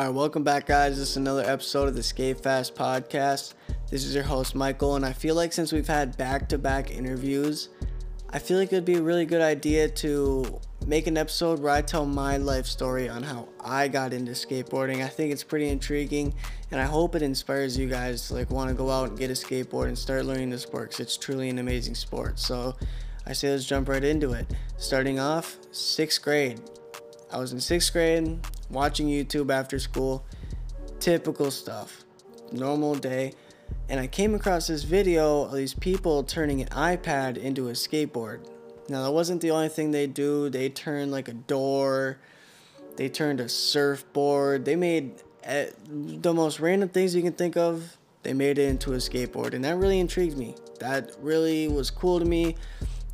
All right, welcome back, guys. This is another episode of the Skate Fast podcast. This is your host, Michael, and I feel like since we've had back to back interviews, I feel like it'd be a really good idea to make an episode where I tell my life story on how I got into skateboarding. I think it's pretty intriguing, and I hope it inspires you guys to like want to go out and get a skateboard and start learning the sport because it's truly an amazing sport. So I say let's jump right into it. Starting off, sixth grade. I was in sixth grade, watching YouTube after school, typical stuff, normal day, and I came across this video of these people turning an iPad into a skateboard. Now that wasn't the only thing they do. They turned like a door, they turned a surfboard. They made uh, the most random things you can think of. They made it into a skateboard, and that really intrigued me. That really was cool to me.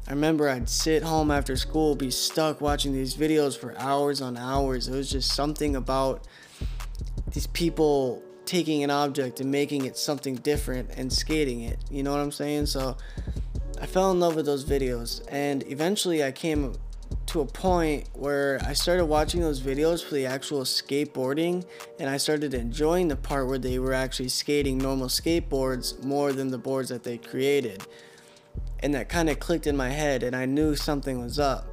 I remember I'd sit home after school, be stuck watching these videos for hours on hours. It was just something about these people taking an object and making it something different and skating it. You know what I'm saying? So I fell in love with those videos, and eventually I came to a point where I started watching those videos for the actual skateboarding, and I started enjoying the part where they were actually skating normal skateboards more than the boards that they created and that kind of clicked in my head and I knew something was up.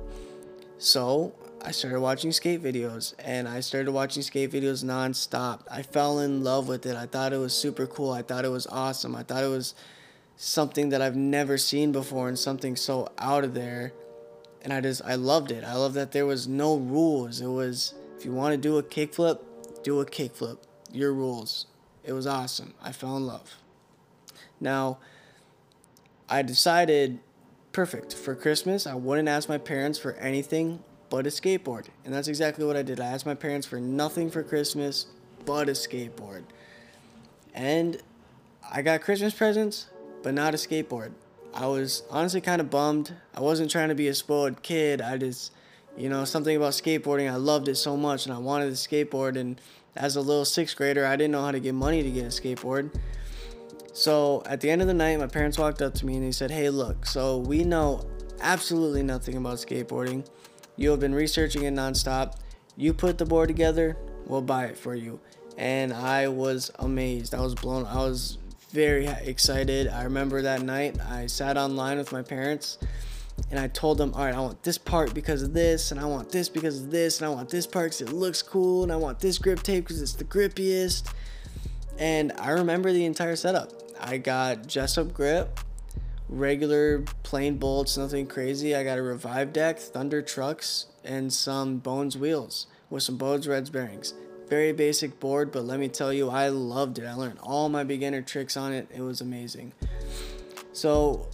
So I started watching skate videos and I started watching skate videos nonstop. I fell in love with it. I thought it was super cool. I thought it was awesome. I thought it was something that I've never seen before and something so out of there. And I just I loved it. I love that there was no rules. It was if you want to do a kickflip, do a kickflip. Your rules. It was awesome. I fell in love. Now, I decided, perfect, for Christmas, I wouldn't ask my parents for anything but a skateboard. And that's exactly what I did. I asked my parents for nothing for Christmas but a skateboard. And I got Christmas presents, but not a skateboard. I was honestly kind of bummed. I wasn't trying to be a spoiled kid. I just, you know, something about skateboarding, I loved it so much and I wanted a skateboard. And as a little sixth grader, I didn't know how to get money to get a skateboard. So at the end of the night, my parents walked up to me and they said, Hey, look, so we know absolutely nothing about skateboarding. You have been researching it nonstop. You put the board together, we'll buy it for you. And I was amazed. I was blown. I was very excited. I remember that night I sat online with my parents and I told them, all right, I want this part because of this, and I want this because of this, and I want this part because it looks cool, and I want this grip tape because it's the grippiest. And I remember the entire setup. I got Jessup grip, regular plain bolts, nothing crazy. I got a Revive deck, Thunder trucks, and some Bones wheels with some Bones Reds bearings. Very basic board, but let me tell you, I loved it. I learned all my beginner tricks on it. It was amazing. So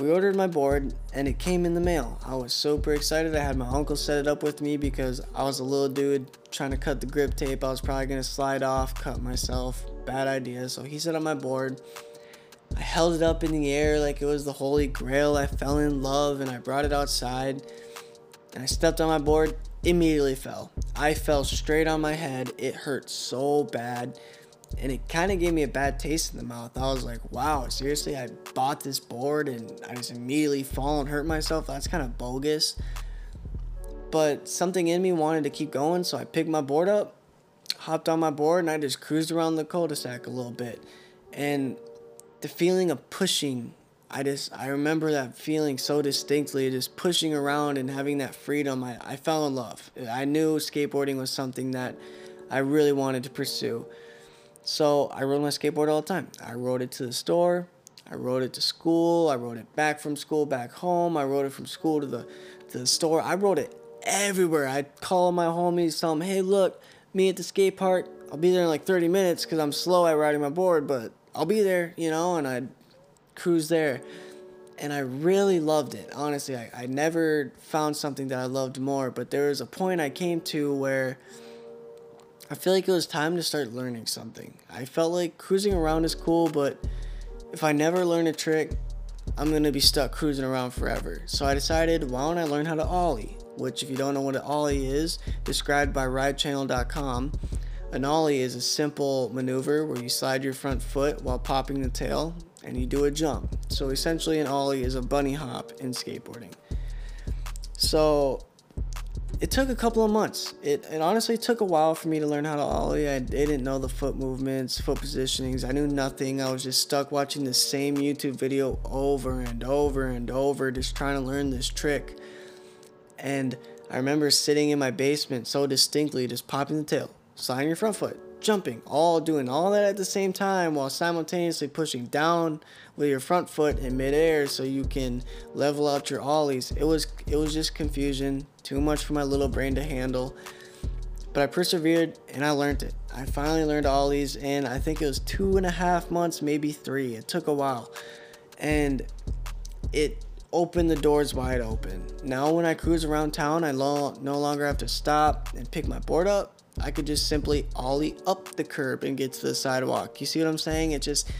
we ordered my board and it came in the mail. I was super excited. I had my uncle set it up with me because I was a little dude trying to cut the grip tape. I was probably gonna slide off, cut myself. Bad idea. So he set on my board. I held it up in the air like it was the holy grail. I fell in love and I brought it outside. And I stepped on my board, immediately fell. I fell straight on my head. It hurt so bad and it kind of gave me a bad taste in the mouth. I was like, wow, seriously, I bought this board and I just immediately fall and hurt myself. That's kind of bogus. But something in me wanted to keep going, so I picked my board up, hopped on my board, and I just cruised around the cul-de-sac a little bit. And the feeling of pushing, I just I remember that feeling so distinctly, just pushing around and having that freedom. I, I fell in love. I knew skateboarding was something that I really wanted to pursue. So I rode my skateboard all the time. I rode it to the store. I rode it to school. I rode it back from school back home. I rode it from school to the to the store. I rode it everywhere. I'd call my homies, tell them, "Hey, look, me at the skate park. I'll be there in like 30 minutes because I'm slow at riding my board, but I'll be there, you know." And I'd cruise there, and I really loved it. Honestly, I, I never found something that I loved more. But there was a point I came to where I feel like it was time to start learning something. I felt like cruising around is cool, but if I never learn a trick, I'm gonna be stuck cruising around forever. So I decided, why don't I learn how to ollie? Which, if you don't know what an ollie is, described by RideChannel.com, an ollie is a simple maneuver where you slide your front foot while popping the tail and you do a jump. So essentially, an ollie is a bunny hop in skateboarding. So it took a couple of months. It, it honestly took a while for me to learn how to ollie. I didn't know the foot movements, foot positionings. I knew nothing. I was just stuck watching the same YouTube video over and over and over, just trying to learn this trick. And I remember sitting in my basement so distinctly, just popping the tail, sliding your front foot, jumping, all doing all that at the same time while simultaneously pushing down with your front foot in midair so you can level out your ollies. It was it was just confusion, too much for my little brain to handle. But I persevered and I learned it. I finally learned ollies and I think it was two and a half months, maybe three. It took a while. And it opened the doors wide open. Now when I cruise around town, I lo- no longer have to stop and pick my board up I could just simply ollie up the curb and get to the sidewalk. You see what I'm saying? It just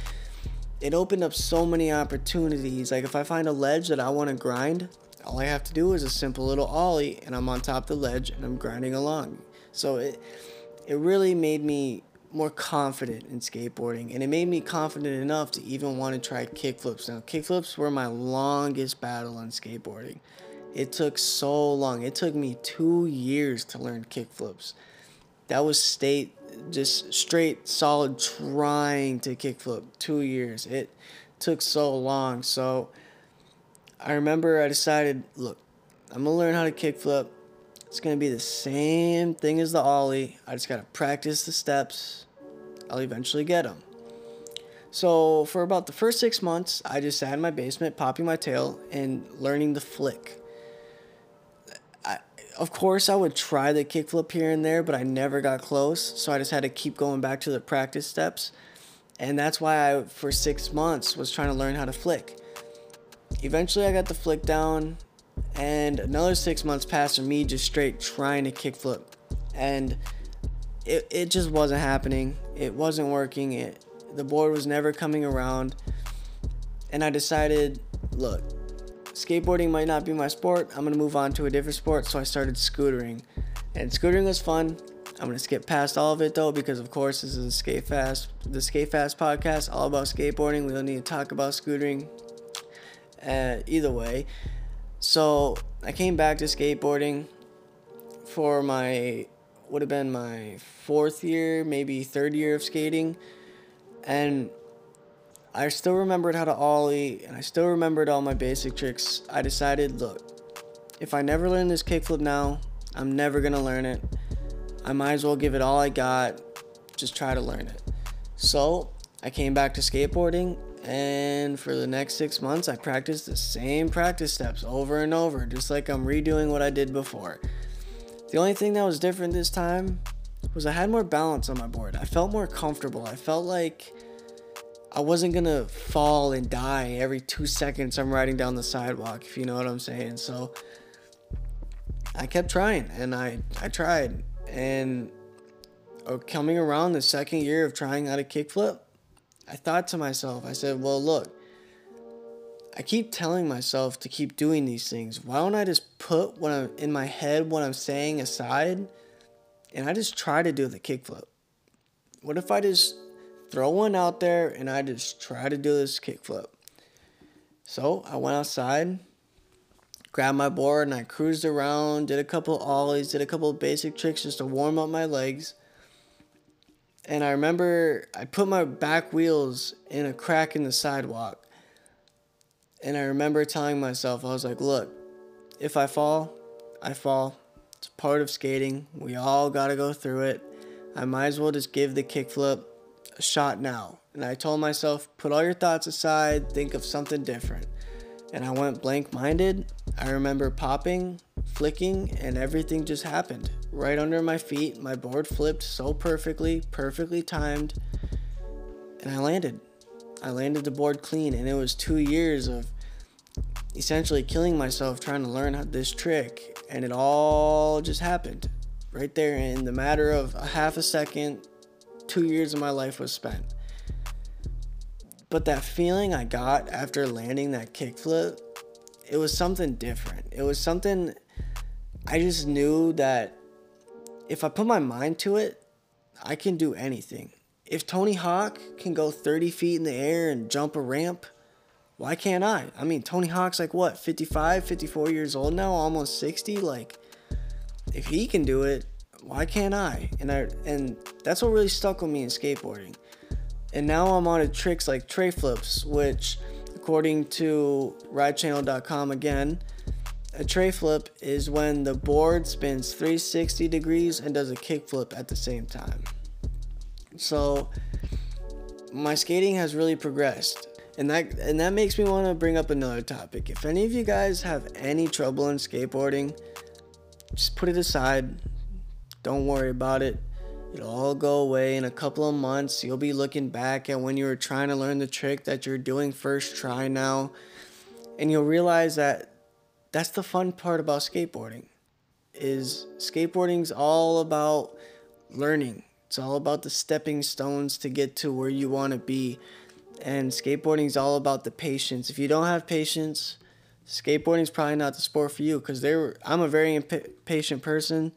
it opened up so many opportunities. Like if I find a ledge that I want to grind, all I have to do is a simple little ollie and I'm on top of the ledge and I'm grinding along. So it it really made me more confident in skateboarding and it made me confident enough to even want to try kickflips. Now kickflips were my longest battle on skateboarding. It took so long. It took me 2 years to learn kickflips that was state just straight solid trying to kickflip two years it took so long so i remember i decided look i'm gonna learn how to kickflip it's gonna be the same thing as the ollie i just gotta practice the steps i'll eventually get them so for about the first six months i just sat in my basement popping my tail and learning the flick of course, I would try the kickflip here and there, but I never got close. So I just had to keep going back to the practice steps. And that's why I, for six months, was trying to learn how to flick. Eventually, I got the flick down, and another six months passed for me just straight trying to kickflip. And it, it just wasn't happening. It wasn't working. It, the board was never coming around. And I decided, look, skateboarding might not be my sport. I'm gonna move on to a different sport. So I started scootering, and scootering was fun. I'm gonna skip past all of it though because of course this is a skate fast, the skate fast podcast, all about skateboarding. We don't need to talk about scootering. Uh, either way, so I came back to skateboarding for my would have been my fourth year, maybe third year of skating, and I still remembered how to ollie and I still remembered all my basic tricks. I decided, look, if I never learn this kickflip now, I'm never gonna learn it. I might as well give it all I got, just try to learn it. So I came back to skateboarding, and for the next six months, I practiced the same practice steps over and over, just like I'm redoing what I did before. The only thing that was different this time was I had more balance on my board. I felt more comfortable. I felt like I wasn't gonna fall and die every two seconds I'm riding down the sidewalk, if you know what I'm saying. So I kept trying and I, I tried. And uh, coming around the second year of trying how a kickflip, I thought to myself, I said, well, look, I keep telling myself to keep doing these things. Why don't I just put what I'm in my head, what I'm saying aside, and I just try to do the kickflip? What if I just throw one out there and I just try to do this kickflip. So I went outside, grabbed my board, and I cruised around, did a couple ollies, did a couple basic tricks just to warm up my legs. And I remember I put my back wheels in a crack in the sidewalk. And I remember telling myself, I was like, look, if I fall, I fall. It's part of skating. We all got to go through it. I might as well just give the kickflip a shot now. And I told myself, put all your thoughts aside, think of something different. And I went blank minded. I remember popping, flicking, and everything just happened. Right under my feet, my board flipped so perfectly, perfectly timed, and I landed. I landed the board clean, and it was two years of essentially killing myself trying to learn this trick, and it all just happened right there in the matter of a half a second two years of my life was spent. But that feeling I got after landing that kickflip, it was something different. It was something I just knew that if I put my mind to it, I can do anything. If Tony Hawk can go 30 feet in the air and jump a ramp, why can't I? I mean, Tony Hawk's like what, 55, 54 years old now, almost 60? Like, if he can do it, why can't I? And I and that's what really stuck with me in skateboarding. And now I'm on to tricks like tray flips, which according to ridechannel.com again, a tray flip is when the board spins 360 degrees and does a kickflip at the same time. So my skating has really progressed. And that and that makes me want to bring up another topic. If any of you guys have any trouble in skateboarding, just put it aside. Don't worry about it. It'll all go away in a couple of months. You'll be looking back at when you were trying to learn the trick that you're doing first try now. And you'll realize that that's the fun part about skateboarding. Is skateboarding's all about learning. It's all about the stepping stones to get to where you want to be. And skateboarding's all about the patience. If you don't have patience, skateboarding's probably not the sport for you because there I'm a very impatient person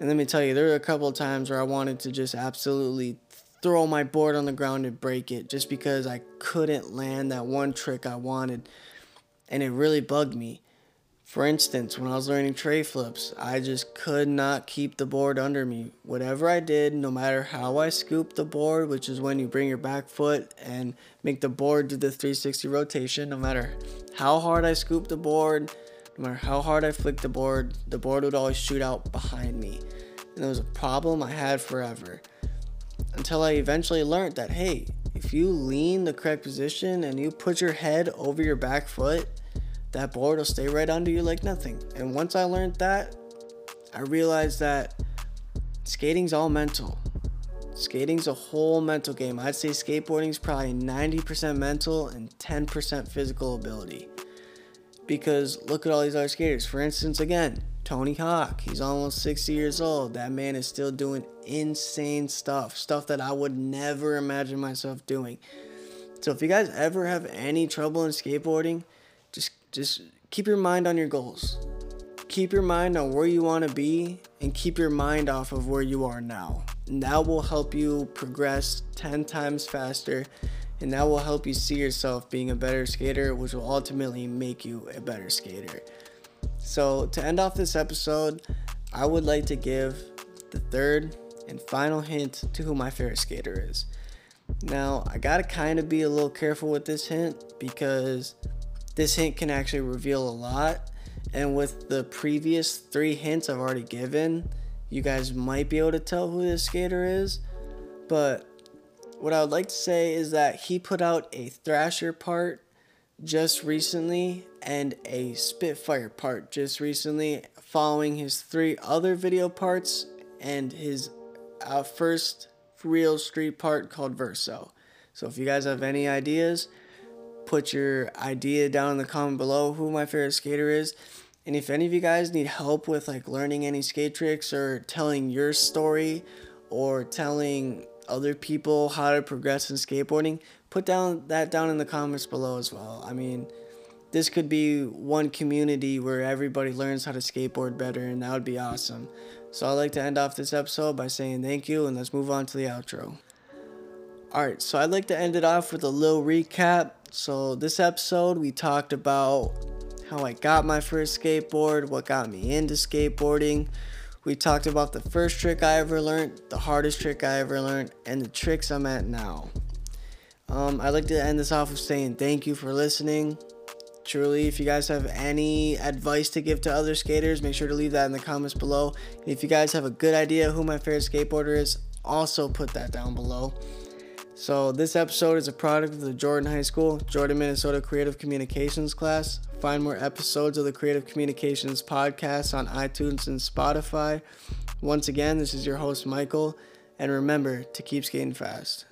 and let me tell you, there were a couple of times where I wanted to just absolutely throw my board on the ground and break it just because I couldn't land that one trick I wanted. And it really bugged me. For instance, when I was learning tray flips, I just could not keep the board under me. Whatever I did, no matter how I scooped the board, which is when you bring your back foot and make the board do the 360 rotation, no matter how hard I scooped the board, no matter how hard I flicked the board, the board would always shoot out behind me. And it was a problem I had forever. Until I eventually learned that hey, if you lean the correct position and you put your head over your back foot, that board will stay right under you like nothing. And once I learned that, I realized that skating's all mental. Skating's a whole mental game. I'd say skateboarding's probably 90% mental and 10% physical ability because look at all these other skaters. For instance, again, Tony Hawk. He's almost 60 years old. That man is still doing insane stuff, stuff that I would never imagine myself doing. So if you guys ever have any trouble in skateboarding, just keep your mind on your goals. Keep your mind on where you want to be and keep your mind off of where you are now. And that will help you progress 10 times faster and that will help you see yourself being a better skater, which will ultimately make you a better skater. So, to end off this episode, I would like to give the third and final hint to who my favorite skater is. Now, I gotta kind of be a little careful with this hint because this hint can actually reveal a lot. And with the previous three hints I've already given, you guys might be able to tell who this skater is. But what I would like to say is that he put out a Thrasher part just recently and a Spitfire part just recently, following his three other video parts and his uh, first real street part called Verso. So if you guys have any ideas, put your idea down in the comment below who my favorite skater is. And if any of you guys need help with like learning any skate tricks or telling your story or telling other people how to progress in skateboarding, put down that down in the comments below as well. I mean, this could be one community where everybody learns how to skateboard better, and that would be awesome. So I'd like to end off this episode by saying thank you, and let's move on to the outro. Alright, so I'd like to end it off with a little recap. So, this episode, we talked about how I got my first skateboard, what got me into skateboarding. We talked about the first trick I ever learned, the hardest trick I ever learned, and the tricks I'm at now. Um, I'd like to end this off with saying thank you for listening. Truly, if you guys have any advice to give to other skaters, make sure to leave that in the comments below. And if you guys have a good idea who my favorite skateboarder is, also put that down below. So, this episode is a product of the Jordan High School, Jordan, Minnesota Creative Communications class. Find more episodes of the Creative Communications podcast on iTunes and Spotify. Once again, this is your host, Michael, and remember to keep skating fast.